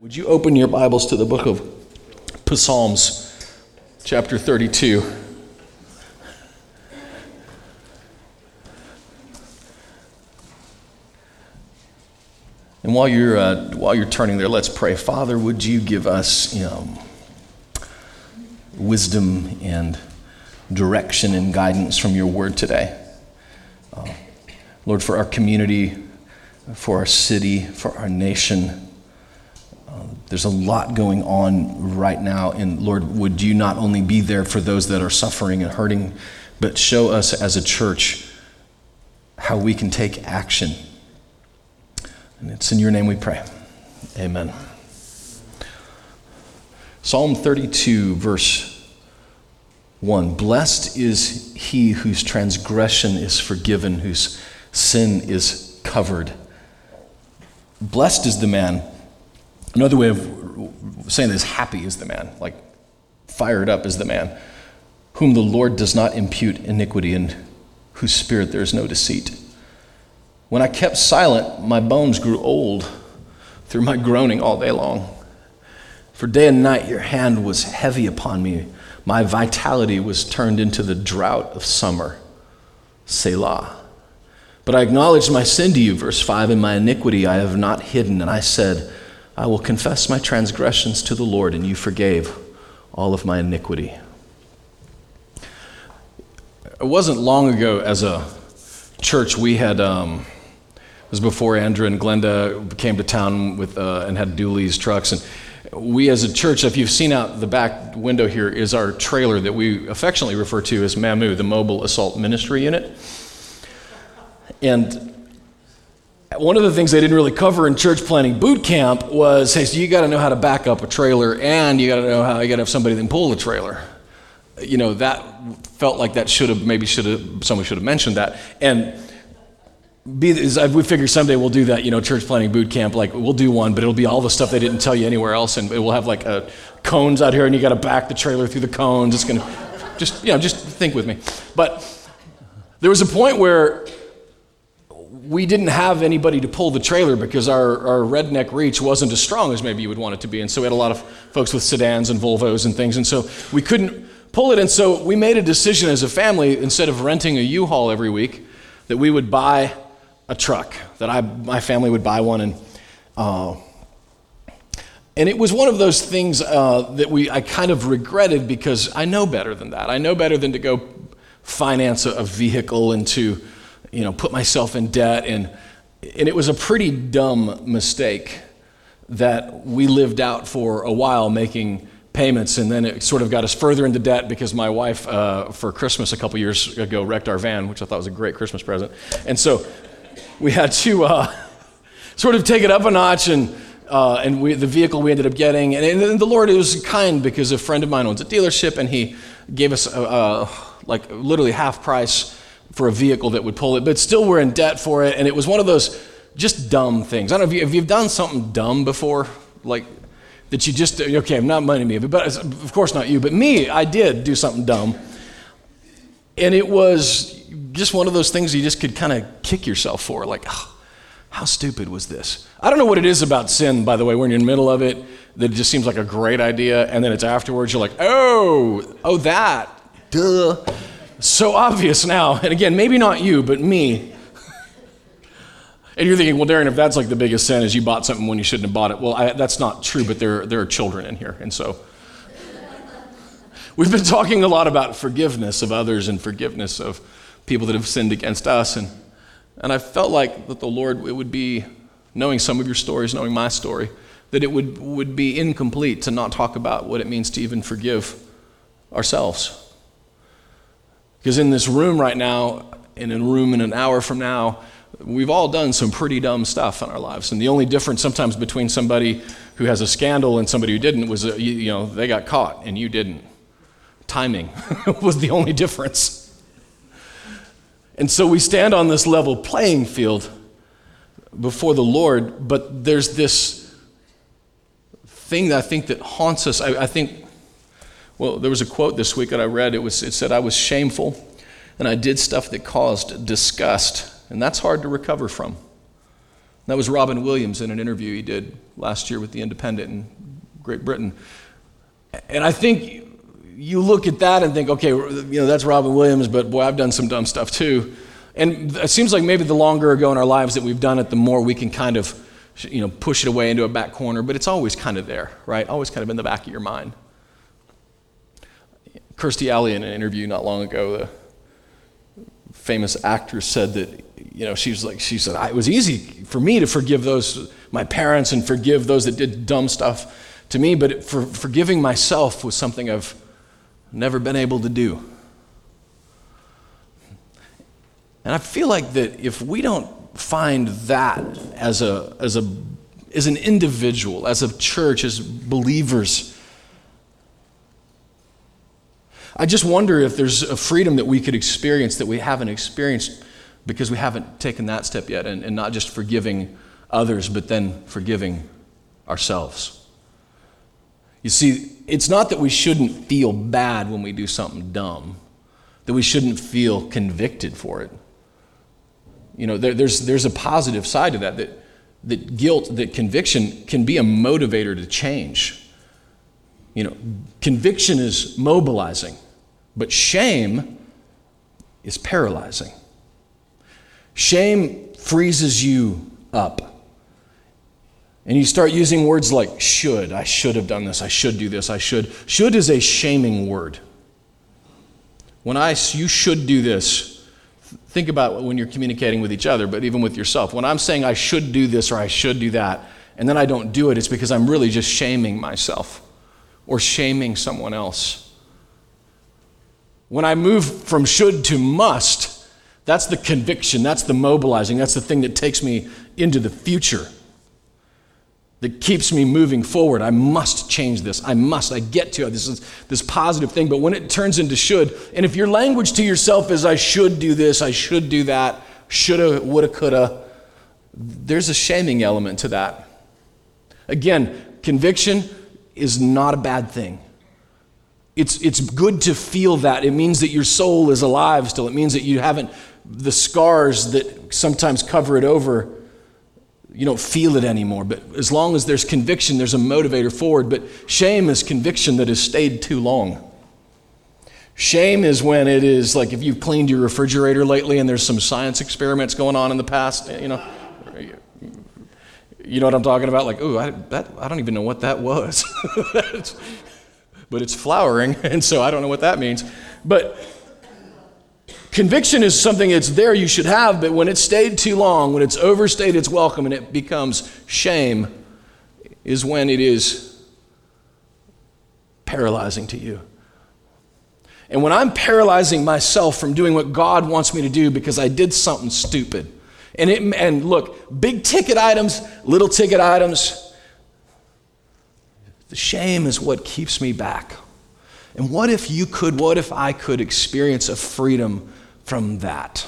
Would you open your Bibles to the book of Psalms, chapter 32? And while you're, uh, while you're turning there, let's pray. Father, would you give us you know, wisdom and direction and guidance from your word today? Uh, Lord, for our community, for our city, for our nation. There's a lot going on right now. And Lord, would you not only be there for those that are suffering and hurting, but show us as a church how we can take action. And it's in your name we pray. Amen. Psalm 32, verse 1 Blessed is he whose transgression is forgiven, whose sin is covered. Blessed is the man Another way of saying this happy is the man, like fired up is the man, whom the Lord does not impute iniquity and whose spirit there is no deceit. When I kept silent, my bones grew old through my groaning all day long. For day and night your hand was heavy upon me. My vitality was turned into the drought of summer. Selah. But I acknowledged my sin to you, verse 5, and my iniquity I have not hidden. And I said, I will confess my transgressions to the Lord, and you forgave all of my iniquity. It wasn't long ago as a church we had. Um, it was before Andrew and Glenda came to town with uh, and had duallys trucks, and we as a church, if you've seen out the back window here, is our trailer that we affectionately refer to as MAMU, the Mobile Assault Ministry Unit. And one of the things they didn't really cover in church planting boot camp was hey, so you got to know how to back up a trailer and you got to know how you got to have somebody then pull the trailer. You know, that felt like that should have, maybe should have, someone should have mentioned that. And be, we figure someday we'll do that, you know, church planting boot camp. Like we'll do one, but it'll be all the stuff they didn't tell you anywhere else, and we'll have like cones out here, and you got to back the trailer through the cones. It's gonna, just you know, just think with me. But there was a point where we didn't have anybody to pull the trailer because our, our redneck reach wasn't as strong as maybe you would want it to be. And so we had a lot of folks with sedans and Volvos and things. And so we couldn't pull it. And so we made a decision as a family, instead of renting a U-Haul every week, that we would buy a truck, that I, my family would buy one. And, uh, and it was one of those things uh, that we, I kind of regretted because I know better than that. I know better than to go finance a, a vehicle and to you know, put myself in debt. And, and it was a pretty dumb mistake that we lived out for a while making payments. And then it sort of got us further into debt because my wife, uh, for Christmas a couple years ago, wrecked our van, which I thought was a great Christmas present. And so we had to uh, sort of take it up a notch and uh, and we, the vehicle we ended up getting. And, and, the Lord was kind because a friend of mine owns a dealership, and he gave us a, a, like literally half price for a vehicle that would pull it, but still we're in debt for it. And it was one of those just dumb things. I don't know if, you, you've done something dumb before, like that you just, okay, I'm not money me, but of course not you, but me, I did do something dumb. And it was just one of those things you just could kind of kick yourself for, like, oh, how stupid was this? I don't know what it is about sin, by the way, when you're in the middle of it, that it just seems like a great idea, and then it's afterwards, you're like, oh, oh, that, duh so obvious now. And again, maybe not you, but me. and you're thinking, well, Darren, if that's like the biggest sin is you bought something when you shouldn't have bought it. Well, I, that's not true, but there, there are children in here. And so we've been talking a lot about forgiveness of others and forgiveness of people that have sinned against us. And, and I felt like that the Lord, it would be, knowing some of your stories, knowing my story, that it would, would be incomplete to not talk about what it means to even forgive ourselves. Because in this room right now, in a room in an hour from now, we've all done some pretty dumb stuff in our lives. And the only difference sometimes between somebody who has a scandal and somebody who didn't was, uh, you, you know, they got caught and you didn't. Timing was the only difference. And so we stand on this level playing field before the Lord, but there's this thing that I think that haunts us. I, I think well, there was a quote this week that I read. It, was, it said, I was shameful and I did stuff that caused disgust. And that's hard to recover from. That was Robin Williams in an interview he did last year with The Independent in Great Britain. And I think you look at that and think, okay, you know, that's Robin Williams, but boy, I've done some dumb stuff too. And it seems like maybe the longer ago in our lives that we've done it, the more we can kind of, you know, push it away into a back corner, but it's always kind of there, right? Always kind of in the back of your mind. Kirstie Alley, in an interview not long ago, the famous actress said that, you know, she was like, she said, it was easy for me to forgive those, my parents, and forgive those that did dumb stuff to me, but for, forgiving myself was something I've never been able to do. And I feel like that if we don't find that as a as a as an individual, as a church, as believers, I just wonder if there's a freedom that we could experience that we haven't experienced because we haven't taken that step yet and, and not just forgiving others, but then forgiving ourselves. You see, it's not that we shouldn't feel bad when we do something dumb, that we shouldn't feel convicted for it. You know, there, there's, there's a positive side to that, that, that guilt, that conviction can be a motivator to change. You know, conviction is mobilizing, but shame is paralyzing. Shame freezes you up. And you start using words like should, I should have done this, I should do this, I should. Should is a shaming word. When I, you should do this, think about when you're communicating with each other, but even with yourself. When I'm saying I should do this or I should do that, and then I don't do it, it's because I'm really just shaming myself or shaming someone else. When I move from should to must, that's the conviction, that's the mobilizing, that's the thing that takes me into the future that keeps me moving forward. I must change this. I must. I get to it. This is this positive thing. But when it turns into should, and if your language to yourself is I should do this, I should do that, shoulda, woulda, coulda, there's a shaming element to that. Again, conviction is not a bad thing. It's, it's good to feel that. It means that your soul is alive still. It means that you haven't, the scars that sometimes cover it over you don't feel it anymore. But as long as there's conviction, there's a motivator forward. But shame is conviction that has stayed too long. Shame is when it is like if you've cleaned your refrigerator lately and there's some science experiments going on in the past, you know. You know what I'm talking about? Like, ooh, I, that, I don't even know what that was. but it's flowering, and so I don't know what that means. But Conviction is something that's there you should have, but when it's stayed too long, when it's overstayed its welcome and it becomes shame, is when it is paralyzing to you. And when I'm paralyzing myself from doing what God wants me to do because I did something stupid, and, it, and look, big ticket items, little ticket items, the shame is what keeps me back. And what if you could, what if I could experience a freedom from that.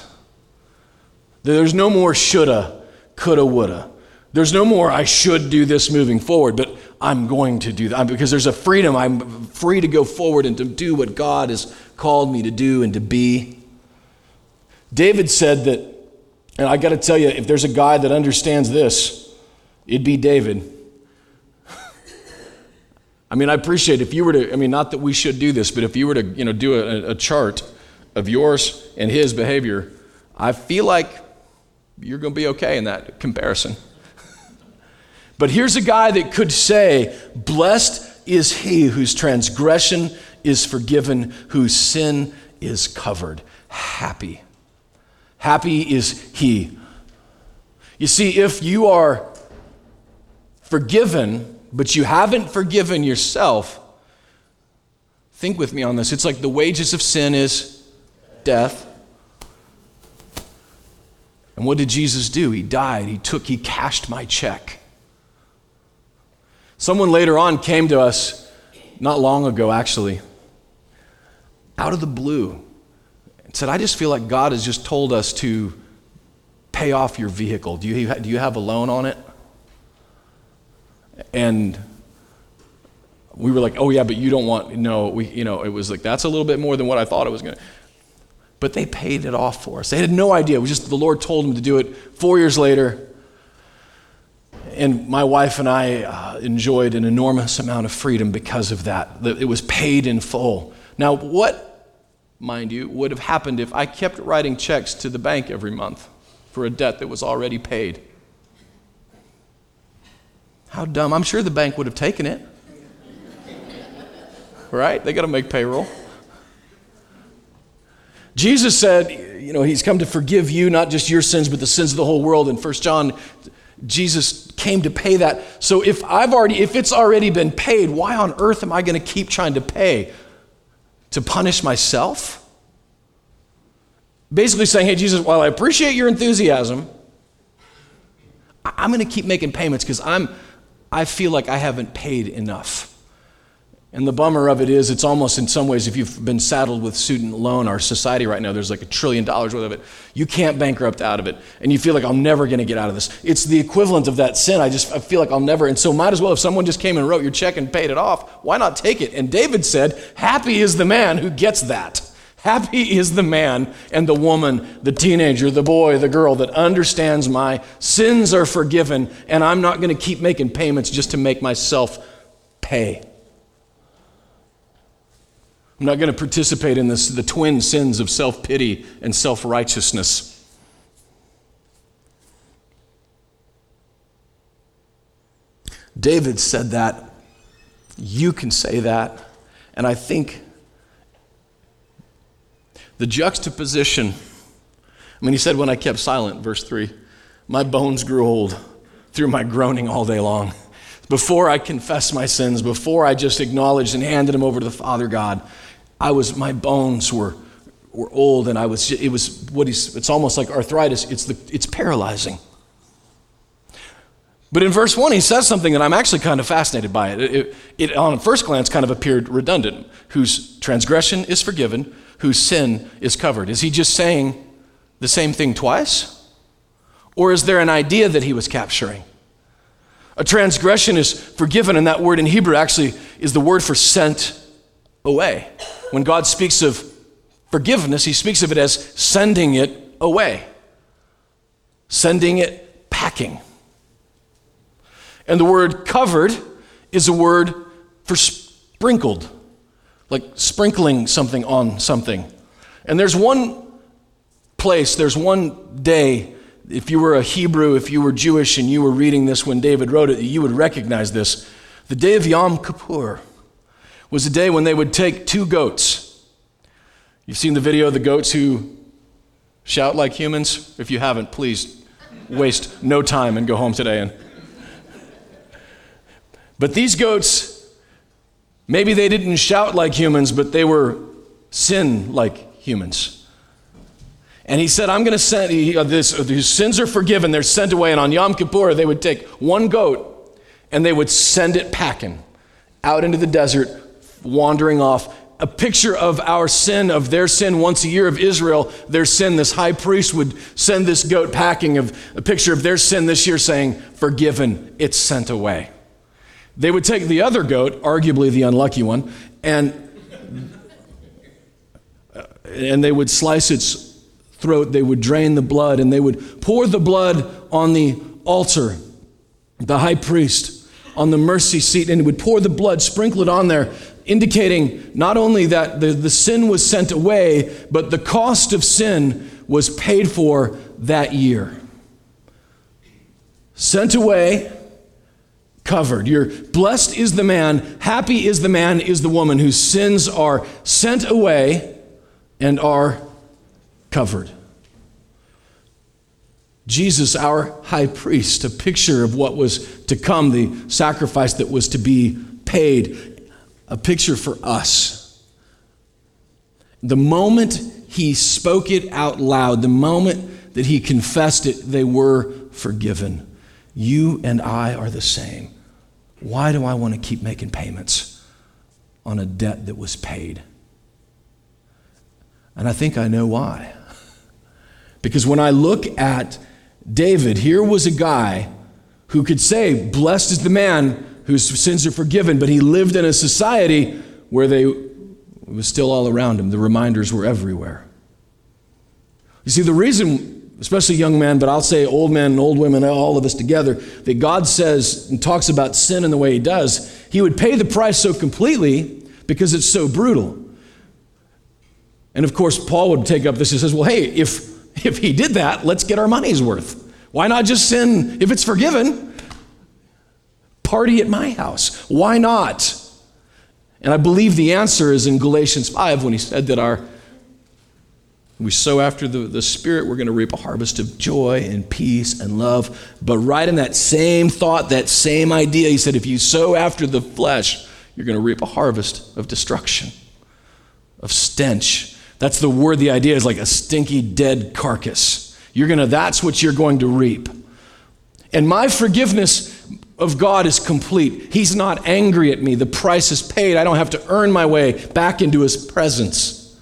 There's no more shoulda, coulda, woulda. There's no more I should do this moving forward, but I'm going to do that because there's a freedom. I'm free to go forward and to do what God has called me to do and to be. David said that, and I got to tell you, if there's a guy that understands this, it'd be David. I mean, I appreciate if you were to, I mean, not that we should do this, but if you were to, you know, do a, a chart of yours and his behavior, I feel like you're going to be okay in that comparison. but here's a guy that could say, Blessed is he whose transgression is forgiven, whose sin is covered. Happy. Happy is he. You see, if you are forgiven, but you haven't forgiven yourself, think with me on this. It's like the wages of sin is death. And what did Jesus do? He died. He took, he cashed my check. Someone later on came to us, not long ago actually, out of the blue, said, I just feel like God has just told us to pay off your vehicle. Do you, do you have a loan on it? And we were like, oh yeah, but you don't want, no, we, you know, it was like, that's a little bit more than what I thought it was going to but they paid it off for us. They had no idea. It was just the Lord told them to do it. Four years later, And my wife and I uh, enjoyed an enormous amount of freedom because of that. It was paid in full. Now, what, mind you, would have happened if I kept writing checks to the bank every month for a debt that was already paid? How dumb. I'm sure the bank would have taken it. right? They got to make payroll. Jesus said, you know, he's come to forgive you, not just your sins, but the sins of the whole world. In 1 John, Jesus came to pay that. So if I've already, if it's already been paid, why on earth am I going to keep trying to pay? To punish myself? Basically saying, hey, Jesus, while I appreciate your enthusiasm, I'm going to keep making payments because I'm, I feel like I haven't paid enough. And the bummer of it is, it's almost in some ways, if you've been saddled with student loan, our society right now, there's like a trillion dollars worth of it. You can't bankrupt out of it. And you feel like, I'm never going to get out of this. It's the equivalent of that sin. I just I feel like I'll never. And so, might as well, if someone just came and wrote your check and paid it off, why not take it? And David said, Happy is the man who gets that. Happy is the man and the woman, the teenager, the boy, the girl that understands my sins are forgiven and I'm not going to keep making payments just to make myself pay. I'm not going to participate in this, the twin sins of self pity and self righteousness. David said that. You can say that. And I think the juxtaposition, I mean, he said, when I kept silent, verse 3, my bones grew old through my groaning all day long. Before I confessed my sins, before I just acknowledged and handed them over to the Father God, I was, my bones were, were old and I was, it was what he's, it's almost like arthritis. It's, the, it's paralyzing. But in verse 1, he says something that I'm actually kind of fascinated by. It, it, it, on first glance, kind of appeared redundant. Whose transgression is forgiven, whose sin is covered. Is he just saying the same thing twice? Or is there an idea that he was capturing? A transgression is forgiven, and that word in Hebrew actually is the word for sent away. When God speaks of forgiveness, he speaks of it as sending it away, sending it packing. And the word covered is a word for sprinkled like sprinkling something on something. And there's one place, there's one day, if you were a Hebrew, if you were Jewish, and you were reading this when David wrote it, you would recognize this. The day of Yom Kippur was a day when they would take two goats. You've seen the video of the goats who shout like humans? If you haven't, please waste no time and go home today. And but these goats Maybe they didn't shout like humans, but they were sin like humans. And he said, I'm going to send, he, uh, this, uh, these sins are forgiven, they're sent away. And on Yom Kippur, they would take one goat and they would send it packing out into the desert, wandering off. A picture of our sin, of their sin once a year of Israel, their sin. This high priest would send this goat packing of a picture of their sin this year, saying, Forgiven, it's sent away. They would take the other goat, arguably the unlucky one, and, uh, and they would slice its throat, they would drain the blood, and they would pour the blood on the altar, the high priest, on the mercy seat, and he would pour the blood, sprinkle it on there, indicating not only that the, the sin was sent away, but the cost of sin was paid for that year. Sent away covered. You're blessed is the man, happy is the man, is the woman whose sins are sent away and are covered. Jesus, our high priest, a picture of what was to come, the sacrifice that was to be paid, a picture for us. The moment he spoke it out loud, the moment that he confessed it, they were forgiven. You and I are the same. Why do I want to keep making payments on a debt that was paid? And I think I know why. Because when I look at David, here was a guy who could say, Blessed is the man whose sins are forgiven, but he lived in a society where they was still all around him. The reminders were everywhere. You see, the reason especially young men, but I'll say old men and old women, all of us together, that God says and talks about sin in the way He does, He would pay the price so completely because it's so brutal. And of course, Paul would take up this. He says, Well, hey, if, if He did that, let's get our money's worth. Why not just sin if it's forgiven? Party at my house. Why not? And I believe the answer is in Galatians 5 when he said that our we sow after the, the Spirit, we're going to reap a harvest of joy and peace and love. But right in that same thought, that same idea, he said, if you sow after the flesh, you're going to reap a harvest of destruction, of stench. That's the word, the idea is like a stinky, dead carcass. You're going to, that's what you're going to reap. And my forgiveness of God is complete. He's not angry at me. The price is paid. I don't have to earn my way back into His presence.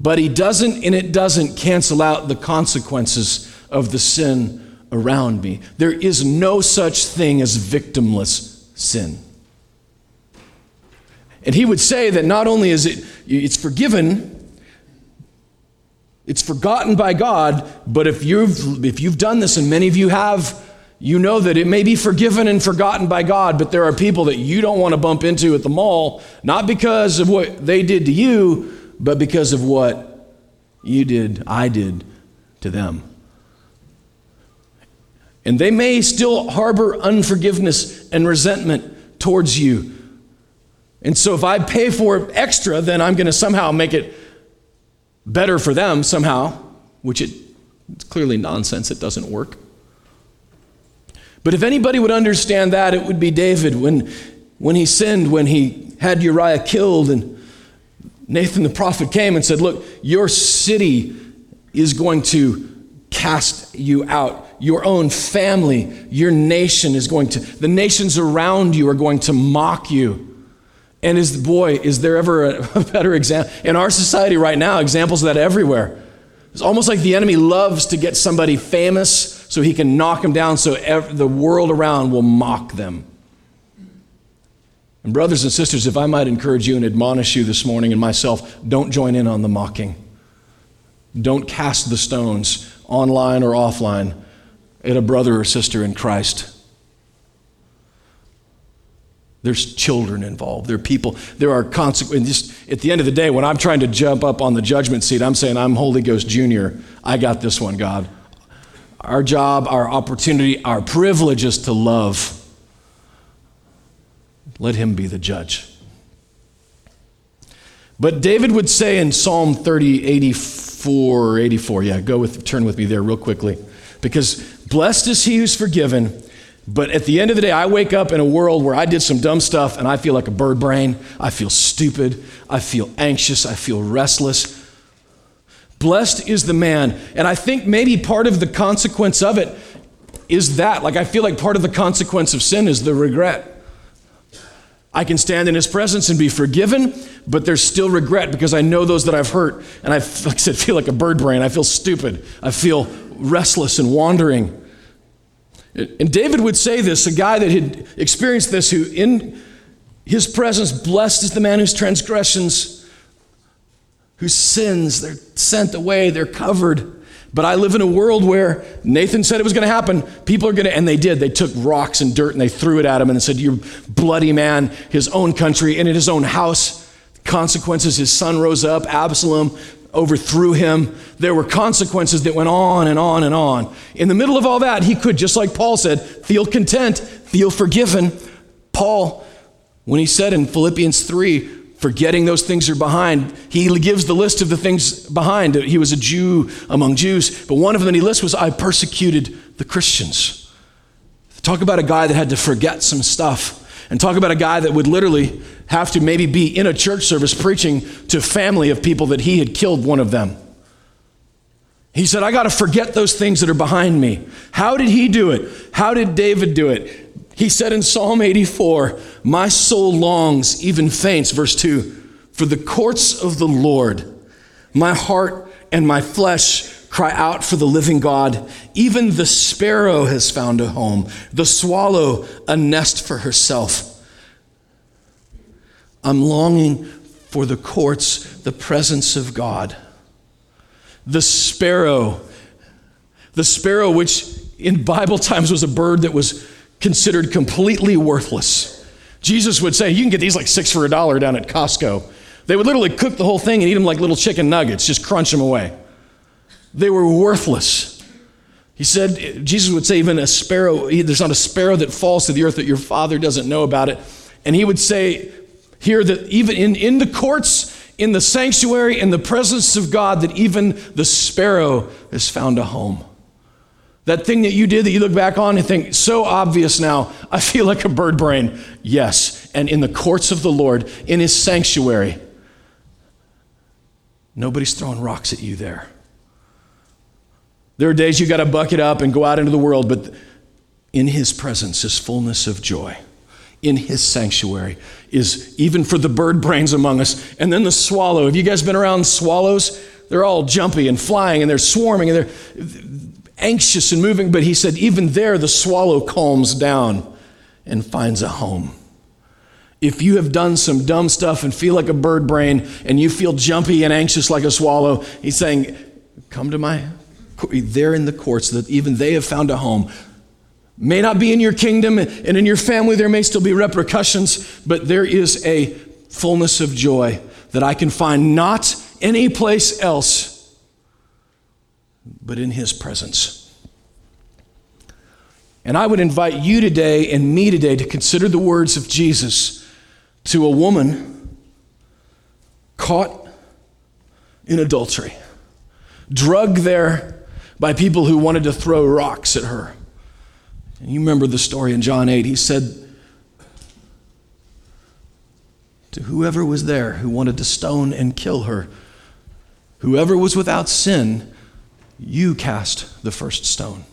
But He doesn't, and it doesn't cancel out the consequences of the sin around me. There is no such thing as victimless sin. And he would say that not only is it it's forgiven, it's forgotten by God, but if you've if you've done this and many of you have you know that it may be forgiven and forgotten by God, but there are people that you don't want to bump into at the mall, not because of what they did to you, but because of what you did, I did to them. And they may still harbor unforgiveness and resentment towards you. And so if I pay for it extra, then I'm going to somehow make it better for them somehow, which it, it's clearly nonsense. It doesn't work. But if anybody would understand that, it would be David when, when he sinned, when he had Uriah killed, and Nathan the prophet came and said, Look, your city is going to cast you out. Your own family, your nation is going to, the nations around you are going to mock you. And is, boy, is there ever a, a better example? In our society right now, examples of that everywhere. It's almost like the enemy loves to get somebody famous so he can knock them down so ev- the world around will mock them. And, brothers and sisters, if I might encourage you and admonish you this morning and myself, don't join in on the mocking. Don't cast the stones online or offline at a brother or sister in Christ. There's children involved. There are people. There are consequences. At the end of the day, when I'm trying to jump up on the judgment seat, I'm saying, I'm Holy Ghost Junior. I got this one, God. Our job, our opportunity, our privilege is to love. Let him be the judge. But David would say in Psalm 30, 84, 84, yeah, go with, turn with me there real quickly. Because blessed is he who's forgiven. But at the end of the day, I wake up in a world where I did some dumb stuff and I feel like a bird brain. I feel stupid. I feel anxious. I feel restless. Blessed is the man. And I think maybe part of the consequence of it is that. Like, I feel like part of the consequence of sin is the regret. I can stand in his presence and be forgiven, but there's still regret because I know those that I've hurt. And I, like I said, feel like a bird brain. I feel stupid. I feel restless and wandering. And David would say this, a guy that had experienced this, who in his presence, blessed is the man whose transgressions whose sins, they're sent away, they're covered. But I live in a world where Nathan said it was going to happen. People are going to, and they did. They took rocks and dirt and they threw it at him and said, You bloody man, his own country and in his own house. Consequences, his son rose up, Absalom overthrew him. There were consequences that went on and on and on. In the middle of all that, he could, just like Paul said, feel content, feel forgiven. Paul, when he said in Philippians 3, forgetting those things are behind. He gives the list of the things behind. He was a Jew among Jews, but one of them that he lists was, I persecuted the Christians. Talk about a guy that had to forget some stuff. And talk about a guy that would literally have to maybe be in a church service preaching to family of people that he had killed one of them. He said, I got to forget those things that are behind me. How did he do it? How did David do it? He said in Psalm 84, My soul longs, even faints, verse 2, for the courts of the Lord. My heart and my flesh cry out for the living God. Even the sparrow has found a home, the swallow a nest for herself. I'm longing for the courts, the presence of God. The sparrow The sparrow, which in Bible times was a bird that was considered completely worthless. Jesus would say, You can get these like six for a dollar down at Costco. They would literally cook the whole thing and eat them like little chicken nuggets, just crunch them away. They were worthless. He said, Jesus would say, even a sparrow, there's not a sparrow that falls to the earth that your father doesn't know about it. And he would say here that even in, in the courts, in the sanctuary, in the presence of God, that even the sparrow has found a home. That thing that you did that you look back on and think, so obvious now, I feel like a bird brain. Yes. And in the courts of the Lord, in his sanctuary, nobody's throwing rocks at you there. There are days you got to buck it up and go out into the world, but in his presence is fullness of joy. In his sanctuary is even for the bird brains among us. And then the swallow. Have you guys been around swallows? They're all jumpy and flying and they're swarming and they're anxious and moving, but he said, even there, the swallow calms down and finds a home. If you have done some dumb stuff and feel like a bird brain and you feel jumpy and anxious like a swallow, he's saying, Come to my, they're in the courts that even they have found a home. May not be in your kingdom and in your family, there may still be repercussions, but there is a fullness of joy that I can find not any place else but in His presence. And I would invite you today and me today to consider the words of Jesus to a woman caught in adultery, drugged there by people who wanted to throw rocks at her. And you remember the story in John 8. He said, to whoever was there who wanted to stone and kill her, whoever was without sin, you cast the first stone.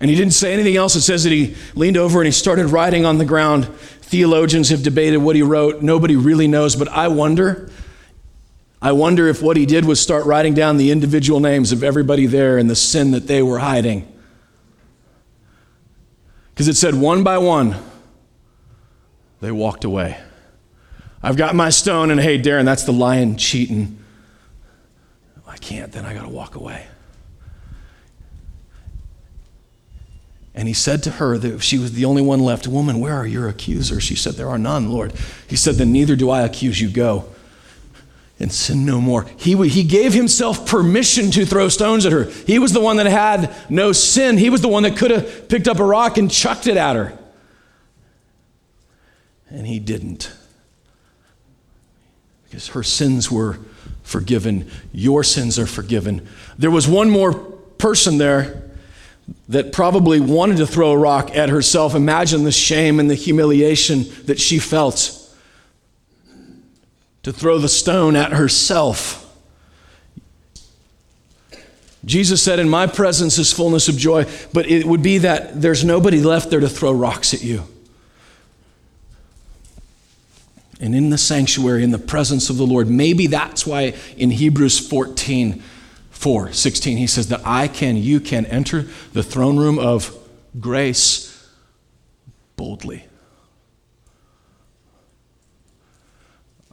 And he didn't say anything else. It says that he leaned over and he started writing on the ground. Theologians have debated what he wrote. Nobody really knows, but I wonder. I wonder if what he did was start writing down the individual names of everybody there and the sin that they were hiding. Because it said one by one, they walked away. I've got my stone, and hey, Darren, that's the lion cheating. I can't, then I got to walk away. And he said to her that if she was the only one left, Woman, where are your accusers? She said, There are none, Lord. He said, Then neither do I accuse you. Go and sin no more. He, he gave himself permission to throw stones at her. He was the one that had no sin. He was the one that could have picked up a rock and chucked it at her. And he didn't. Because her sins were forgiven. Your sins are forgiven. There was one more person there that probably wanted to throw a rock at herself. Imagine the shame and the humiliation that she felt to throw the stone at herself. Jesus said, In my presence is fullness of joy, but it would be that there's nobody left there to throw rocks at you. And in the sanctuary, in the presence of the Lord. Maybe that's why in Hebrews 14, 4, 16, he says that I can, you can enter the throne room of grace boldly.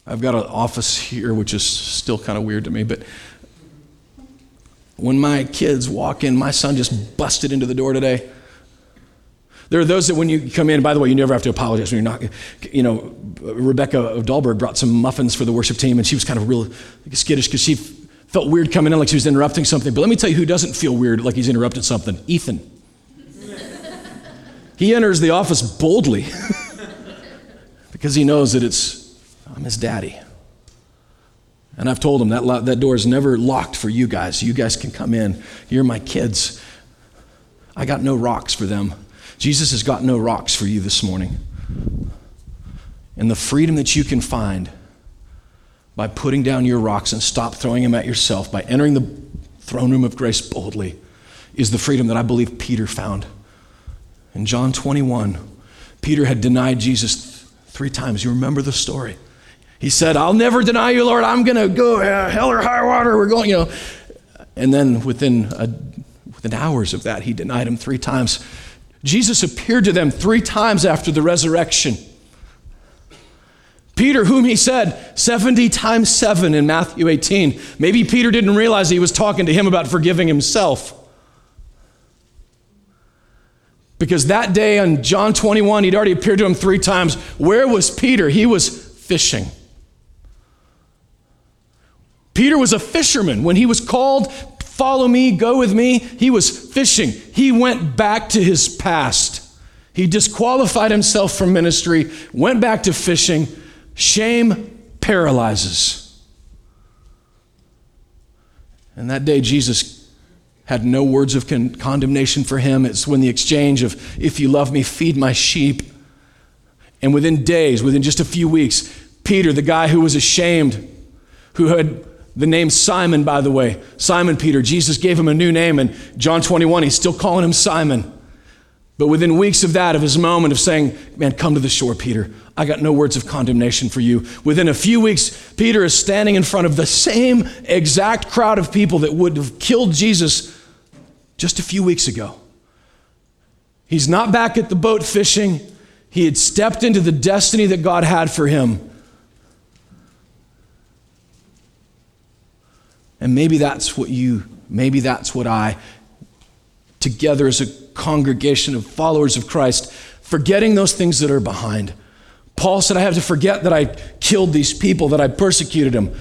I've got an office here, which is still kind of weird to me, but when my kids walk in, my son just busted into the door today. There are those that when you come in, by the way, you never have to apologize when you're not, you know, Rebecca of Dahlberg brought some muffins for the worship team, and she was kind of real skittish because she felt weird coming in like she was interrupting something. But let me tell you who doesn't feel weird like he's interrupted something Ethan. he enters the office boldly because he knows that it's, I'm his daddy. And I've told him that, that door is never locked for you guys. You guys can come in. You're my kids. I got no rocks for them. Jesus has got no rocks for you this morning. And the freedom that you can find by putting down your rocks and stop throwing them at yourself, by entering the throne room of grace boldly, is the freedom that I believe Peter found. In John 21, Peter had denied Jesus three times. You remember the story. He said, I'll never deny you, Lord. I'm going to go uh, hell or high water. We're going, you know. And then within, a, within hours of that, he denied him three times. Jesus appeared to them three times after the resurrection. Peter, whom he said 70 times 7 in Matthew 18. Maybe Peter didn't realize he was talking to him about forgiving himself. Because that day on John 21, he'd already appeared to him three times. Where was Peter? He was fishing. Peter was a fisherman. When he was called, Follow me, go with me, he was fishing. He went back to his past. He disqualified himself from ministry, went back to fishing. Shame paralyzes. And that day, Jesus had no words of con- condemnation for him. It's when the exchange of, if you love me, feed my sheep. And within days, within just a few weeks, Peter, the guy who was ashamed, who had the name Simon, by the way, Simon Peter, Jesus gave him a new name. And John 21, he's still calling him Simon. But within weeks of that, of his moment of saying, Man, come to the shore, Peter. I got no words of condemnation for you. Within a few weeks, Peter is standing in front of the same exact crowd of people that would have killed Jesus just a few weeks ago. He's not back at the boat fishing. He had stepped into the destiny that God had for him. And maybe that's what you, maybe that's what I, together as a congregation of followers of Christ, forgetting those things that are behind. Paul said, I have to forget that I killed these people, that I persecuted them.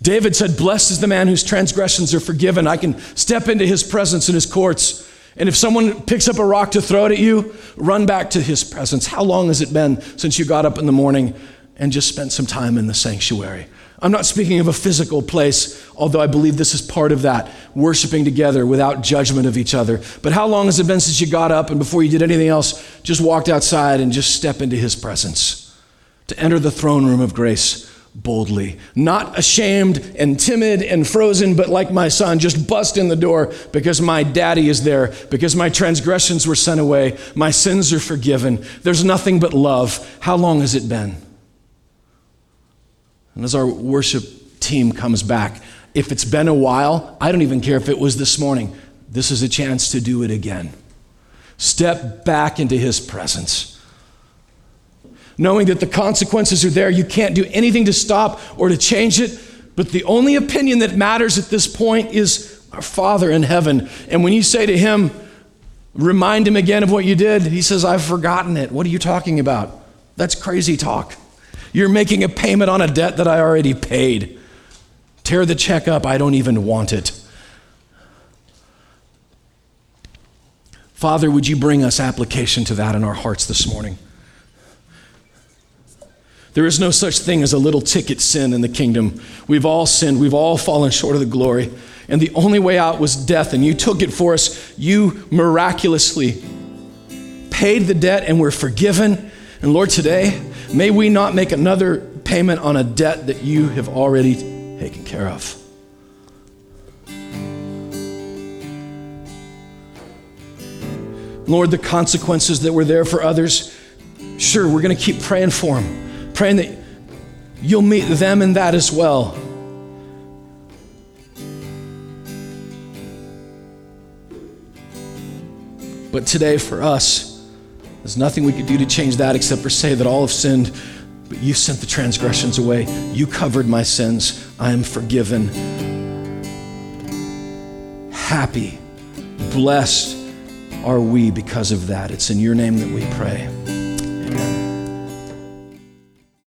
David said, Blessed is the man whose transgressions are forgiven. I can step into his presence in his courts. And if someone picks up a rock to throw it at you, run back to his presence. How long has it been since you got up in the morning and just spent some time in the sanctuary? I'm not speaking of a physical place, although I believe this is part of that, worshiping together without judgment of each other. But how long has it been since you got up and before you did anything else, just walked outside and just step into his presence? To enter the throne room of grace boldly, not ashamed and timid and frozen, but like my son, just bust in the door because my daddy is there, because my transgressions were sent away, my sins are forgiven. There's nothing but love. How long has it been? And as our worship team comes back, if it's been a while, I don't even care if it was this morning, this is a chance to do it again. Step back into his presence. Knowing that the consequences are there, you can't do anything to stop or to change it, but the only opinion that matters at this point is our Father in heaven. And when you say to him, remind him again of what you did, he says, I've forgotten it. What are you talking about? That's crazy talk. You're making a payment on a debt that I already paid. Tear the check up. I don't even want it. Father, would you bring us application to that in our hearts this morning? There is no such thing as a little ticket sin in the kingdom. We've all sinned, we've all fallen short of the glory. And the only way out was death, and you took it for us. You miraculously paid the debt, and we're forgiven. And Lord, today, May we not make another payment on a debt that you have already taken care of. Lord, the consequences that were there for others, sure, we're going to keep praying for them, praying that you'll meet them in that as well. But today, for us, there's nothing we could do to change that except for say that all have sinned, but you sent the transgressions away. You covered my sins. I am forgiven. Happy, blessed are we because of that. It's in your name that we pray.